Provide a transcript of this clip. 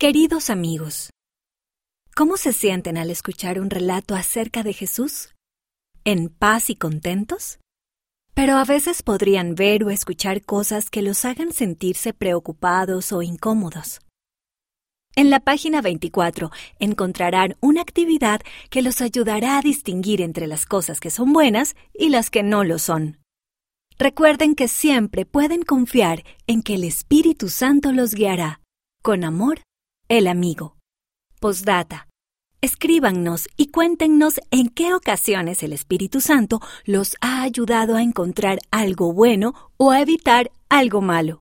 Queridos amigos, ¿cómo se sienten al escuchar un relato acerca de Jesús? ¿En paz y contentos? Pero a veces podrían ver o escuchar cosas que los hagan sentirse preocupados o incómodos. En la página 24 encontrarán una actividad que los ayudará a distinguir entre las cosas que son buenas y las que no lo son. Recuerden que siempre pueden confiar en que el Espíritu Santo los guiará, con amor el amigo. Postdata. Escríbanos y cuéntenos en qué ocasiones el Espíritu Santo los ha ayudado a encontrar algo bueno o a evitar algo malo.